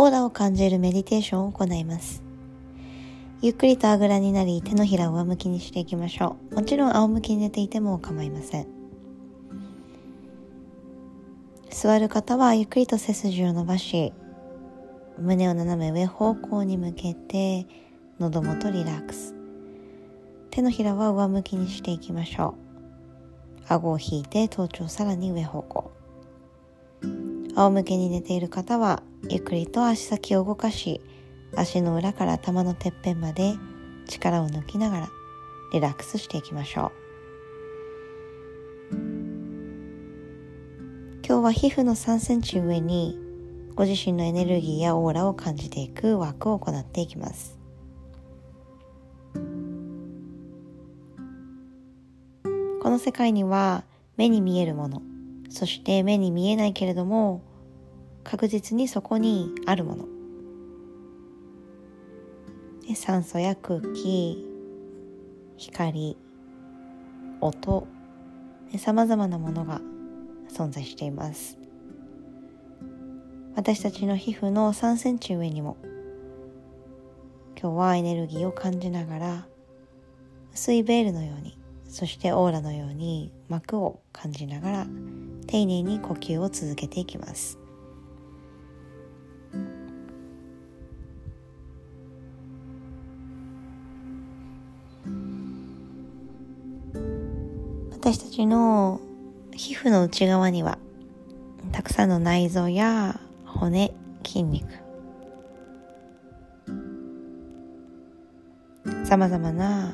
オーラを感じるメディテーションを行います。ゆっくりとあぐらになり手のひらを上向きにしていきましょう。もちろん仰向きに寝ていても構いません。座る方はゆっくりと背筋を伸ばし、胸を斜め上方向に向けて喉元リラックス。手のひらは上向きにしていきましょう。顎を引いて頭頂さらに上方向。仰向けに寝ている方はゆっくりと足先を動かし足の裏から頭のてっぺんまで力を抜きながらリラックスしていきましょう。今日は皮膚の3センチ上にご自身のエネルギーやオーラを感じていくワークを行っていきます。この世界には目に見えるものそして目に見えないけれども確実にそこにあるもの。酸素や空気光音。さまざまなものが存在しています。私たちの皮膚の3センチ上にも今日はエネルギーを感じながら薄いベールのようにそしてオーラのように膜を感じながら丁寧に呼吸を続けていきます。私たちの皮膚の内側にはたくさんの内臓や骨筋肉さまざまな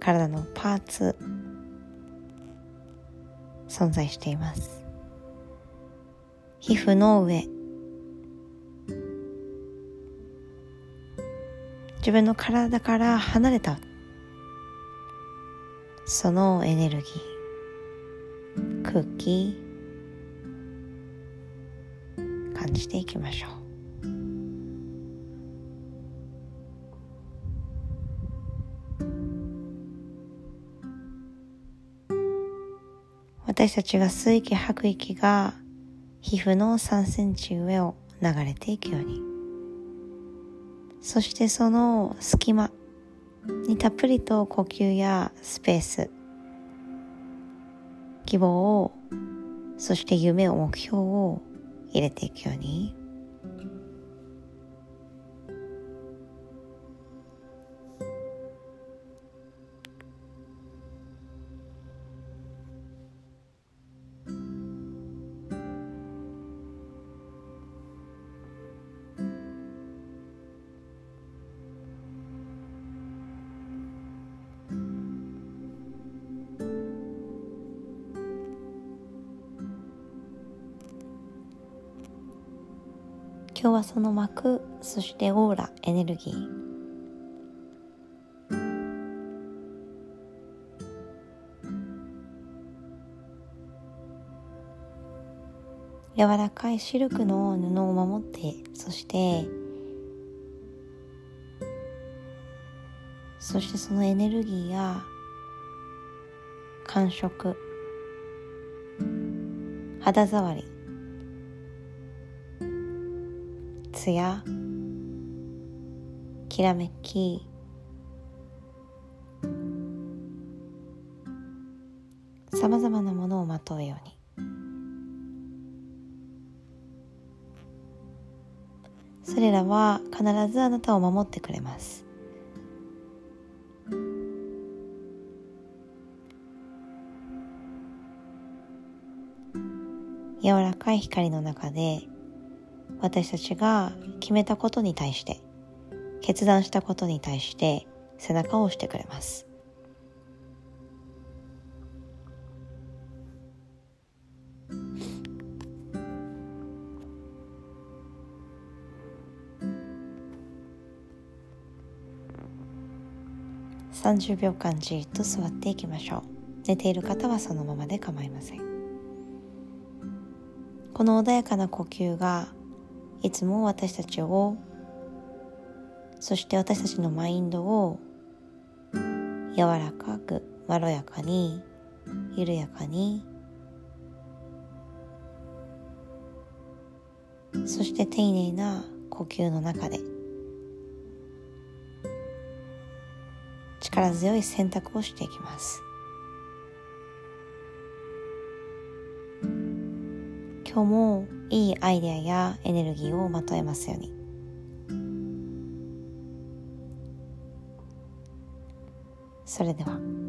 体のパーツ存在しています。皮膚の上。自分の体から離れたそのエネルギー。空気。感じていきましょう。私たちが吸う息吐く息が皮膚の3センチ上を流れていくように。そしてその隙間。にたっぷりと呼吸やスペース希望をそして夢を目標を入れていくように今日はその膜そしてオーラエネルギー。柔らかいシルクの布を守ってそしてそしてそのエネルギーや感触肌触り。ツヤきらめきさまざまなものをまとうように。それらは必ずあなたを守ってくれます。柔らかい光の中で私たちが決めたことに対して決断したことに対して背中を押してくれます。30秒間じっと座っていきましょう。寝ている方はそのままで構いません。この穏やかな呼吸がいつも私たちをそして私たちのマインドを柔らかくまろやかに緩やかにそして丁寧な呼吸の中で力強い選択をしていきます。今日もいいアイデアやエネルギーをまとえますようにそれでは。